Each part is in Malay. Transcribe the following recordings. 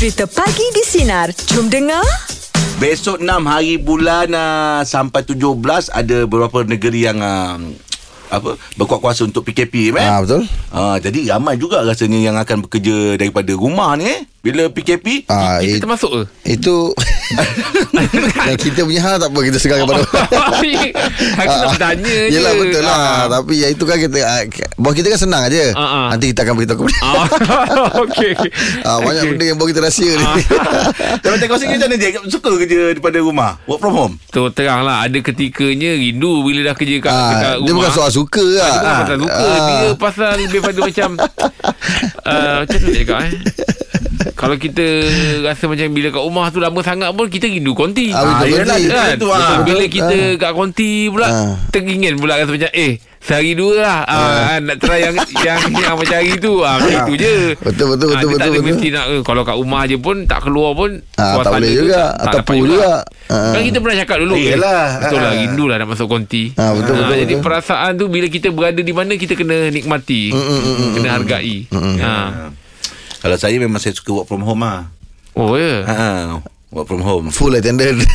Cerita Pagi di Sinar. Jom dengar. Besok 6 hari bulan uh, sampai 17 ada beberapa negeri yang uh, apa berkuat kuasa untuk PKP eh? Ah betul. Ah, jadi ramai juga rasanya yang akan bekerja daripada rumah ni eh. Bila PKP Ah Kita it, termasuk ke? itu yang kita punya hal tak apa kita segar kepada. Aku nak bertanya je Yelah betul lah Ah. Tapi ya itu kan kita ah, Buat kita kan senang aja Ah, ah. Nanti kita akan beritahu kepada Ah, Okey okey. ah, Banyak Okey. benda yang buat kita rahsia ni Kalau tengok sini macam mana dia Suka kerja daripada rumah Work from home Tu terang lah Ada ketikanya rindu Bila dah kerja kat, ah, dekat rumah Dia bukan soal suka lah Dia bukan pasal suka Ah. Dia pasal lebih pada macam uh, Macam mana cakap eh kalau kita rasa macam bila kat rumah tu lama sangat pun kita rindu konti. Ah, yelah, betul. dia Kan? ah. Bila kita kat konti pula Ah. teringin pula rasa macam eh sehari dua lah ah. nak try yang yang yang macam hari tu ah macam itu je. Betul, betul, Ah, betul, dia tak betul, betul. mesti nak eh, kalau kat rumah je pun tak keluar pun Ah, tak suasana boleh juga. tak Atau pool juga. Ah. Kan kita pernah cakap dulu Eh, yelah. Betul lah Ah. rindu lah nak masuk konti Ah, betul, betul, Jadi betul. perasaan tu Bila kita berada di mana Kita kena nikmati Kena hargai ha. Kalau saya memang saya suka work from home lah Oh ya ha, Work from home Full attendant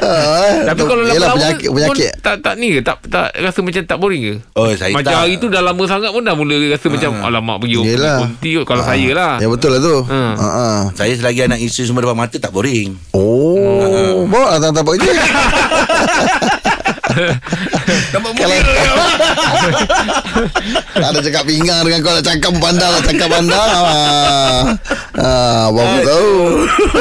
ah, Tapi kalau lama-lama penyakit, penyakit. pun tak tak ni ke tak tak rasa macam tak boring ke? Oh saya macam tak hari tu dah lama sangat pun dah mula rasa macam alamak pergi pergi Yelah. konti kot. kalau saya lah. Ya betul lah tu Ha. ah, ah. Saya selagi anak isteri semua depan mata tak boring Oh Bawa lah tak apa je Nampak Kalau Tak ada cakap pinggang dengan kau nak cakap pandang nak cakap pandang ah. ah, Baru tahu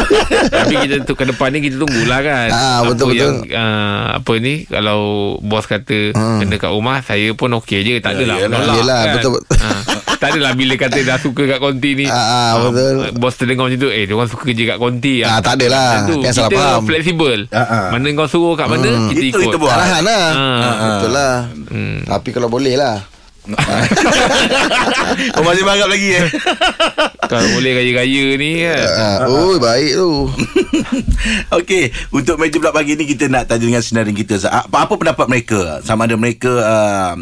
Tapi kita tu ke depan ni kita tunggulah kan. Ah, Apa betul, betul. yang, uh, apa ni kalau bos kata kena kat rumah saya pun okey je tak adalah yelah. menolak Yelah, kan. betul, betul. Ah, tak adalah bila kata dah suka kat konti ni. Ah, ah, betul. Bos terdengar macam tu eh dia orang suka kerja kat konti. Ah, tak adalah. Tu. Kan salah kita faham. fleksibel. Ah, ah. Mana kau suruh kat mana kita Itu ikut. kita buat Arahan lah Ah. Betul lah Tapi kalau boleh lah Oh masih berharap lagi eh Kalau boleh gaya-gaya ni kan. ah, Oh baik tu Okey, untuk meja pula pagi ni kita nak tanya dengan senarin kita. Apa apa pendapat mereka? Sama ada mereka uh,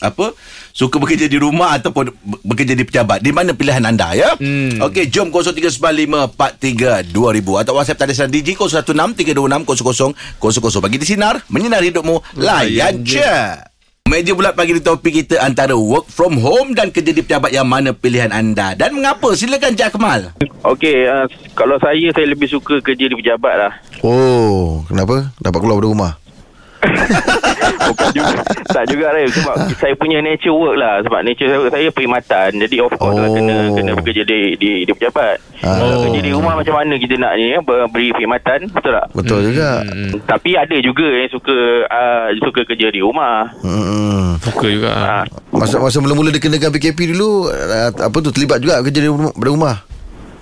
apa? Suka bekerja di rumah ataupun be- bekerja di pejabat. Di mana pilihan anda ya? Hmm. Okey, jom 0395432000 atau WhatsApp talian Digi 0163260000. Bagi di sinar, menyinari hidupmu, layan je. Meja bulat pagi ni topik kita antara work from home dan kerja di pejabat yang mana pilihan anda dan mengapa? Silakan Jack Kemal. Okey, uh, kalau saya saya lebih suka kerja di pejabat lah. Oh Kenapa? Dapat keluar dari rumah Bukan juga tak juga lah sebab saya punya nature work lah sebab nature saya, saya perkhidmatan. Jadi of course lah Oh. kena kena bekerja di di, di pejabat. Kalau Oh. kerja di rumah macam mana kita nak ni ya, ber- beri perkhidmatan, betul tak? Betul juga Hmm. Tapi ada juga yang suka uh, suka kerja di rumah. Hmm. Suka juga. Ah. Masa masa mula-mula dikenakan PKP dulu ah, apa tu terlibat juga kerja rumah, dari rumah.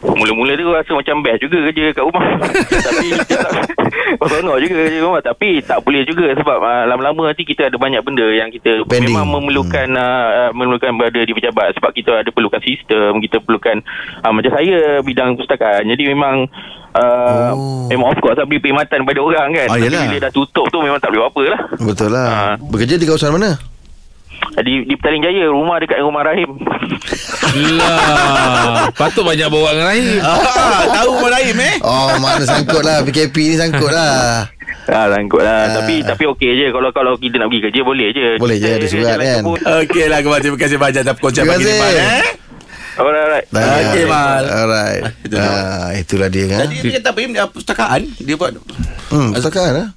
Mula-mula tu rasa macam best juga kerja kat rumah. Tapi tak Seronok juga kerja kat rumah Tapi tak boleh juga Sebab uh, lama-lama nanti kita ada banyak benda Yang kita Pending. memang memerlukan uh, Memerlukan berada di pejabat Sebab kita ada perlukan sistem Kita perlukan uh, Macam saya bidang pustakaan Jadi memang uh, Oh. Memang of course lah Beri perkhidmatan pada orang kan Ah, Tapi bila dah tutup tu Memang tak boleh buat apa lah Betul lah. Ah. Bekerja di kawasan mana? Di, di Petaling Jaya Rumah dekat rumah Rahim Lah. Patut banyak bawa dengan Rahim. Ah, tahu Mak Rahim eh? Oh, mana sangkut lah PKP ni sangkut lah. Ah, sangkut lah. Ah. Tapi tapi okey je kalau kalau kita nak pergi kerja boleh je. Boleh je, ada surat kan. Okey lah Kemal Terima kasih banyak Atas Terima pagi ni kasih. Mal eh? Alright, alright. Dah. Okey, Mal. Alright. Ah, itulah dia kan. Jadi dia kata apa? Dia Pustakaan Dia buat Hmm, pustakaan lah.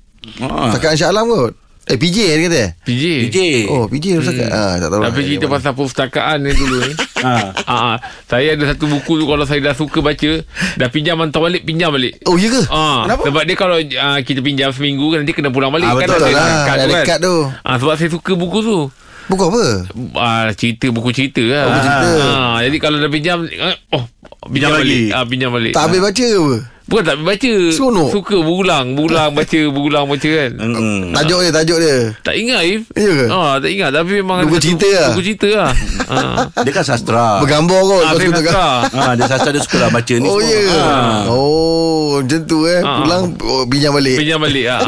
ah. Pustakaan Shah Alam kot. Eh, PJ dia kata. PJ. DJ Oh, PJ pustakaan. Ah, tak tahu. Tapi lah. cerita pasal perpustakaan ni dulu ni. ah. Ah, ah. saya ada satu buku tu kalau saya dah suka baca, dah pinjam hantar balik, pinjam balik. Oh, ya ke? Ah, Kenapa? sebab dia kalau uh, kita pinjam seminggu kan nanti kena pulang balik Ah, kan betul ada lah. kad Ada tu kan. tu. Ah, sebab saya suka buku tu. Buku apa? Ah, cerita buku cerita lah. Oh, buku cerita. Ah, jadi kalau dah pinjam eh, oh pinjam Pinjam balik. lagi. Ah, pinjam balik. Tak habis baca ke apa? Bukan tak baca Seronok. Suka berulang Berulang baca Berulang baca kan Mm-mm. Tajuk dia Tajuk dia Tak ingat If Ya ke? Ah, Tak ingat Tapi memang Buku cerita lah. Buku cerita lah ah. Dia kan sastra. Bergambar kot Ah, suka tak- sastra. Ha, dia sastra dia suka lah baca ni Oh ya Ha. Oh Macam tu eh Ah. Pulang oh, Pinjam balik Pinjam balik ah.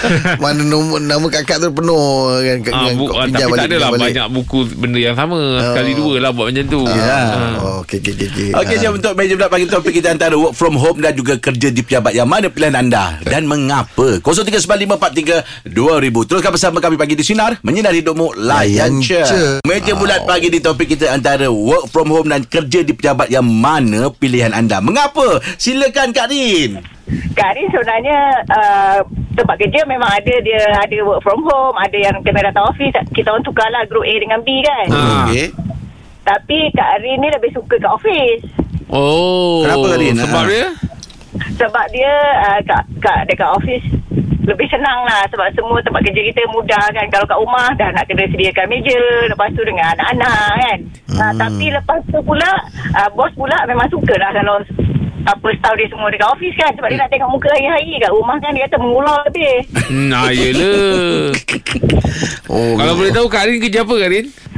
Mana nombor, nama kakak tu penuh kan dengan bu, pinjam tapi tak balik, adalah pinjam balik. banyak buku benda yang sama Sekali dua lah buat macam tu Ya. Ah. Oh, okey okey okey. okey. Okey, Ah. jom untuk meja bulat pagi topik kita antara work from home dan juga kerja di pejabat. Yang mana pilihan anda dan mengapa? 0395432000. Teruskan bersama kami pagi di Sinar. Menyinari hidupmu. Layan Layan je. Meja bulat pagi di topik kita antara work from home dan kerja di pejabat. Yang mana pilihan anda? Mengapa? Silakan Kak Rin. Kak Rin sebenarnya uh, tempat kerja memang ada dia ada work from home, ada yang kena datang office. Kita orang tukarlah group A dengan B kan. Ah. Okey. Tapi Kak Rin ni lebih suka kat office. Oh Kenapa, Rin? Sebab Ah. dia Sebab dia uh, kat, kat dekat office lebih senang lah sebab semua tempat kerja kita mudah kan. Kalau kat rumah dah nak kena sediakan meja lepas tu dengan anak-anak kan. Hmm. uh, tapi lepas tu pula uh, bos pula memang suka lah kalau apa staff dia semua dekat office kan. Sebab dia nak tengok muka hari-hari kat rumah kan dia kata mengular lebih. Nah yelah. Oh, Kalau boleh tahu Kak Rin kerja apa Kak Rin? Kak,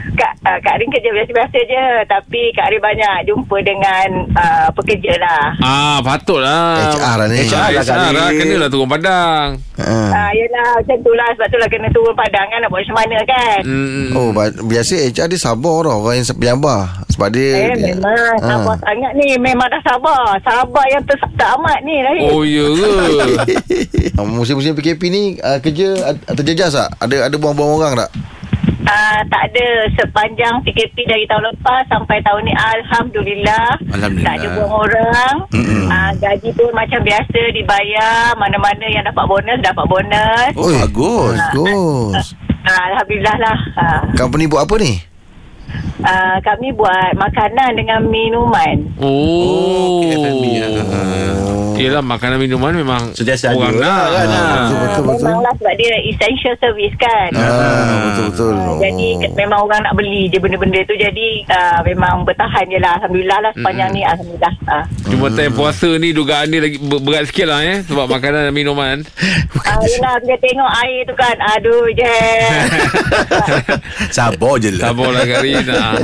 uh, Kak Rin kerja biasa-biasa je Tapi Kak Rin banyak jumpa dengan uh, pekerja lah Ah patutlah HR lah ni. HR lah, Kak Rin. lah Kena lah turun padang Ha. uh, Yelah macam tu lah Sebab tu lah kena turun padang kan Nak buat macam mana kan hmm. Oh, biasa HR dia sabar tau orang yang penyabar. Sebab dia Eh dia- memang Ah. Sabar sangat ni Memang dah sabar Sabar yang ter, teramat ni Rahim Oh ya ke? Ah, Musim-musim PKP ni uh, kerja uh, terjejas tak? Ada ada buang-buang orang tak? Uh, Tak ada. Sepanjang PKP dari tahun lepas Sampai tahun ni Alhamdulillah. Alhamdulillah. Tak ada buang orang. Uh, Gaji pun macam biasa Dibayar. Mana-mana yang dapat bonus Dapat bonus. Oh, bagus. Bagus. uh, Alhamdulillah lah. Uh, Company buat apa ni? uh, Kami buat makanan dengan minuman. Oh, okey, F&B, ah. Yelah makanan minuman memang Sentiasa ada orang lah, nak kan, ah. Betul, betul, Ah, betul. Memanglah sebab dia essential service kan Ah, betul betul. Ah, Jadi ke- memang orang nak beli je benda-benda tu Jadi uh, memang bertahan je lah Alhamdulillah lah sepanjang ni Alhamdulillah uh. Cuma time puasa ni dugaan dia lagi ber- berat sikit lah eh Sebab makanan dan minuman Ah, yelah dia tengok air tu kan Aduh je Sabar je lah. Sabarlah Kak Rin ah.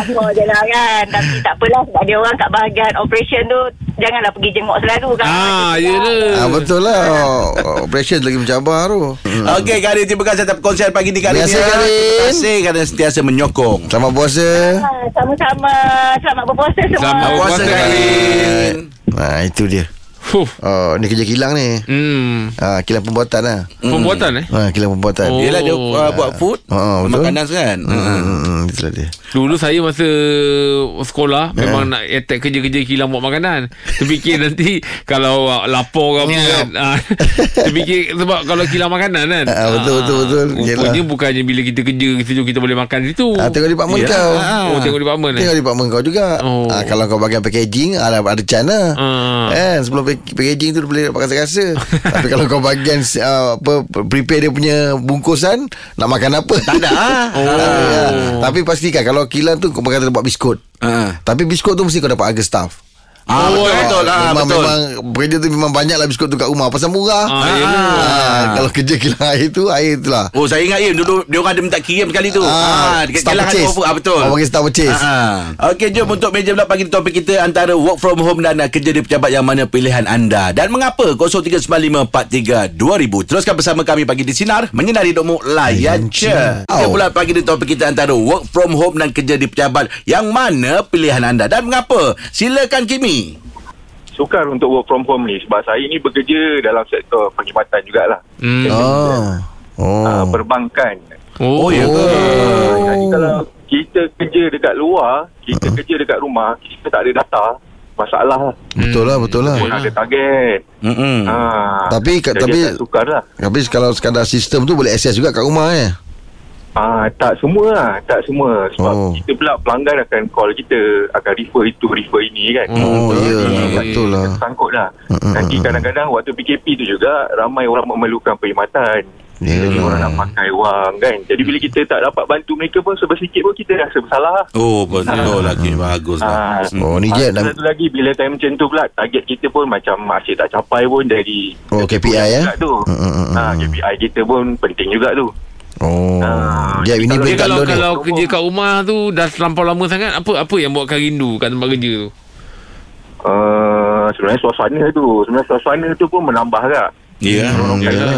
Apa je lah kan Tapi tak apalah Sebab dia orang kat bahagian operation tu Janganlah pergi jenguk selalu kan Ah, Macam tu yelah. lah. Ah, betul lah. Operation lagi mencabar tu. Okey, Kak Rin. Terima kasih atas perkongsian pagi ni, Kak Rin. Terima kasih, ya. Kak Rin. Terima kasih kerana sentiasa menyokong. Selamat puasa. Ah, Sama-sama Selamat berpuasa semua Selamat Puasa, Kak Rin. Nah, itu dia. Oh, ni kerja kilang ni. Hmm. Ah, kilang pembuatan lah. Pembuatan eh Ah, kilang pembuatan. Oh. Yelah dia uh, buat food, Oh, betul. makanan kan. Hmm, hmm, hmm, itulah dia. Dulu saya masa sekolah Memang nak attack kerja-kerja kilang buat makanan Terfikir nanti Kalau uh, lapar ke apa kan ah, Terfikir sebab kalau kilang makanan kan Ah, betul, betul, betul. Rupanya bukannya bila kita kerja Situ kita boleh makan situ Ah, tengok department Yelah. kau. Ah. Oh tengok department eh Tengok department kau juga. Oh. Ah, kalau kau bagian packaging ada ada can lah. Ah. Kan sebelum pack- packaging tu boleh dapat rasa-rasa. Tapi kalau kau bagian uh, apa prepare dia punya bungkusan nak makan apa? Tak ada. Oh. Tapi pastikan kalau kilang tu kau kata buat biskut. Ah. Tapi biskut tu mesti kau dapat harga staff. Ah, betul, eh. betul. Lah, memang, betul. memang Pekerja tu memang banyak lah biskut tu kat rumah. Pasal murah. Ah, yelah. Ah, Kalau kerja kilang air tu Air tu lah. Oh saya ingat ya Dulu dia orang ada minta kirim sekali tu. Ah, dekat staff Kelang ada purchase. offer. Ah, Betul. Oh, bagi staff purchase. ah. Okey jom untuk meja pula pagi topik kita Antara work from home dan uh, kerja di pejabat Yang mana pilihan anda. Dan mengapa? 0395432000 Teruskan bersama kami pagi di Sinar Menyinari hidupmu Layan je. Kita Oh. pula pagi ni topik kita Antara work from home dan kerja di pejabat Yang mana pilihan anda. Dan mengapa? Silakan Kimi Sukar untuk work from home ni sebab saya ni bekerja dalam sektor perkhidmatan jugalah. hmm. Oh Oh Uh, perbankan. Oh, Oh, ya ke? Uh, jadi kalau kita kerja dekat luar, kita kerja dekat rumah, kita tak ada data, masalah lah. Betul lah Betul lah Pun ada target. Mm-mm. Ha. Tapi- tapi- lah. Tapi kalau sekadar sistem tu Boleh akses juga kat rumah eh Ah, tak semua lah, tak semua. Sebab Oh. kita pula pelanggan akan call kita, akan refer itu, refer ini kan. Oh ya. Betul lah Sangkut lah. Nanti kadang-kadang waktu PKP tu juga, ramai orang memerlukan perkhidmatan. Jadi Yelah. orang nak pakai wang kan. Jadi bila kita tak dapat bantu mereka pun sebab sikit pun kita rasa bersalah. Oh betul lah Kim Bagus lah Ah, Oh ni je Satu lagi bila time macam tu pula target kita pun macam masih tak capai pun dari Oh, KPI, ya? juga tu. Mm, mm, mm, Ha. KPI kita pun penting juga tu. Oh Ah, Jeb ini kalau- kalau ni kalau kerja kat rumah tu dah terlampau lama sangat apa apa yang buatkan rindu kat tempat kerja tu? Uh, sebenarnya suasana tu sebenarnya suasana tu pun menambah tak. Ya Orang Ya. kata,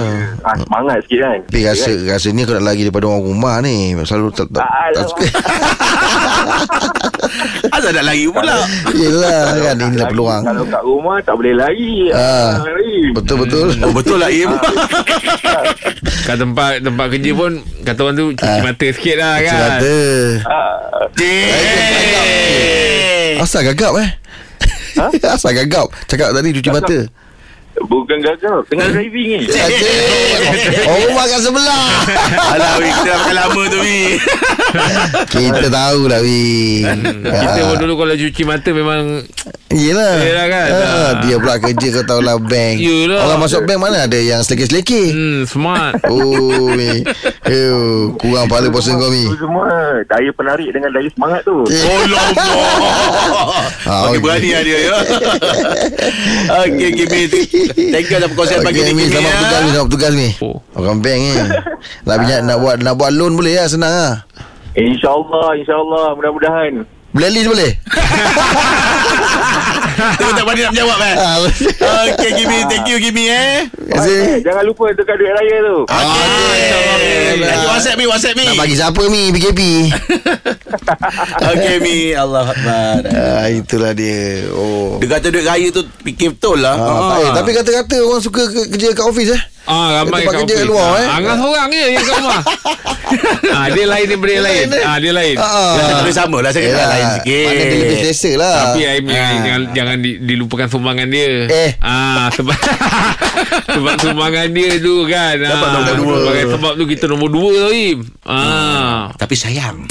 ah, semangat sikit kan. Tapi rasa rasanya kau nak lagi daripada orang rumah ni Selalu tak, tak, Ah, tak suka Asal nak lari pula Yelah kan Ini Lagi, peluang Kalau kat rumah tak boleh lari. Ah. lari. Betul-betul Oh betul lah Im Kat tempat tempat kerja pun kata orang tu cuci Ah. mata sikit lah kan. Cerita Ah, Cik Asal gagap eh Ha? Asal gagap Cakap tadi cuci mata bukan gagal. Tengah driving ni. Asyik Orang rumah kat sebelah Alah Wi Kita dah makan lama tu Wi Kita tahulah Wi Kita pun dulu kalau cuci mata memang Yelah Yelah kan? Ah, Ah. Dia pula kerja kau tahulah bank Yelah. Orang masuk bank mana ada yang selekeh-selekeh hmm, smart. Oh Mi Eww, Kurang pala puasa kau Mi semua daya penarik dengan daya semangat tu. Oh lama Ah, Bagi berani lah dia ya Okay okay Mi Thank you atas perkongsian pagi Okay, ni Mi, Kim, selamat ya. bertugas Mi, selamat bertugas Mi. Oh. Orang bank ni. Nak pinjam nak buat nak buat loan boleh lah senang ah. InsyaAllah, insyaAllah. Mudah-mudahan. Blacklist boleh? Tengok tak berani nak menjawab eh Ah, Okay Kimi Thank you Kimi eh. Eh, jangan lupa tukar duit raya tu. Okay Nanti WhatsApp Mi WhatsApp Mi Nak bagi siapa Mi PKP? Okay Mi Allah Akbar ah, itulah dia. Oh. Dia kata duit raya tu Fikir betul lah Ah, ah. Tapi kata-kata orang suka ke, kerja kat office eh. Ah, ramai Tempat kerja kat luar, eh. Angan seorang je yang kat rumah. ah, dia lain daripada yang lain. Ah, dia lain. Ah, ah. Dia tak boleh sama lah Saya Yelah. lain sikit Mana dia lebih selesa lah. Tapi Aim jangan, jangan, jangan di, dilupakan sumbangan dia. Eh. Ah sebab sebab sumbangan dia tu kan. Dapat ah, nombor dua. Sebagai sebab tu kita nombor dua tu Aim. Ah. Tapi sayang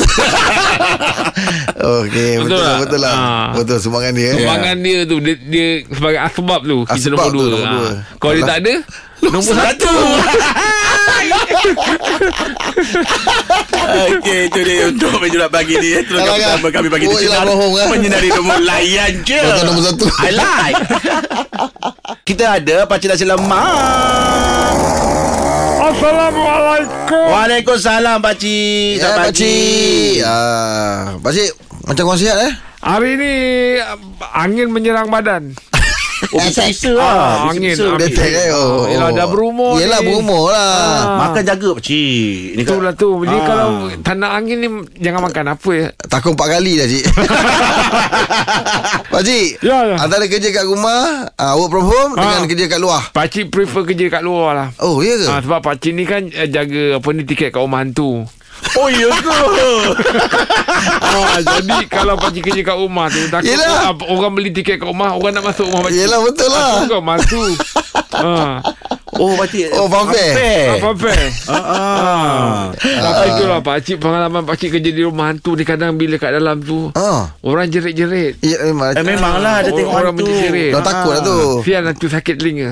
Okey, betul, Betul lah, betul lah. Ah. Betul semangat dia. Sumbangan dia tu dia, dia sebagai asbab tu kita Asbab nombor tu dua. nombor dua. Ah. Kalau dia Alah. tak ada nombor satu. Okay itu dia Untuk menjulat pagi ni eh. Kalau kan, bersama kami pagi oh, di yelah, Sinar bohong, kan? Menyinari nombor layan je Betul nombor satu. I like Kita ada Pakcik Nasi Lemak Assalamualaikum. Waalaikumsalam Pakcik Ya, Selamat pakcik. Ah, pakcik macam kau sihat eh? Hari ni ah, angin menyerang badan. Oh bisa-bisa lah Ah, angin, angin. Detek eh. Oh, Yelah, dah berumur Yelah ni. berumur lah. Ah. Makan jaga Pakcik Ini kan Itulah tu Jadi Ah. kalau tanah angin ni Jangan makan apa ya Takut empat kali dah cik Pakcik Ya, ya. Antara kerja kat rumah uh, Work from home Ah. Dengan kerja kat luar Pakcik prefer kerja kat luar lah Oh ya ke? ha, Sebab pakcik ni kan eh, Jaga apa ni Tiket kat rumah hantu Oh ya ke Jadi kalau pakcik kerja kat rumah tu Takut Yelah. ah, Orang beli tiket kat rumah Orang nak masuk rumah pakcik Yelah betul lah Takut kau hantu ha. Oh Pakcik Oh, fanfare. Apa apa Ah. Tapi itulah pakcik Pengalaman pakcik kerja di rumah hantu ni Kadang bila kat dalam tu Ah. Orang jerit-jerit Ya, memang. Eh memanglah Dia Oh, tengok orang hantu menjerit. Dah takut lah tu Sian hantu sakit telinga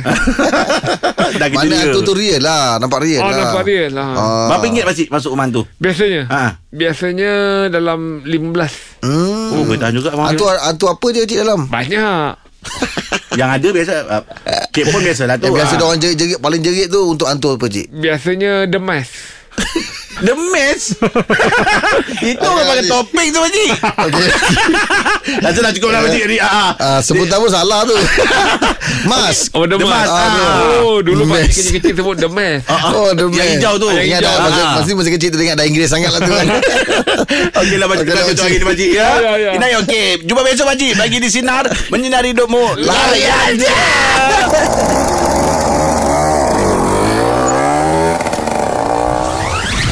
Dah Mana dia. hantu tu real lah Nampak real Oh lah nampak dia lah Ah. Berapa ringgit Pakcik Masuk rumah hantu Biasanya Ha. Biasanya dalam 15 hmm. Oh bertahan juga. Hantu, hantu apa je cik dalam? Banyak Yang ada biasa uh, Kek pun biasalah tu Yang biasa dia orang jerit-jerit Paling jerit tu Untuk hantu apa cik? Biasanya demas The mess Itu orang pakai topik tu Pakcik. Okay. Rasa dah cukup lah Pakcik. Ri- ah, ah. Ah, sebutan pun salah tu. Mas. Oh demas Demas, ah. ah. Oh dulu pakcik kecil-kecil sebut Ah, ah. Oh, the Yang man. hijau tu. Yang hijau. dah masa, masa, masa kecil tu dengar dah Inggeris sangat lah tu. Okey lah Pakcik. Lah, untuk hari ni Pakcik ya. Ya, ya, ya. Inai okey. Jumpa besok Pakcik. Bagi di Sinar Menyinari hidupmu. Layan je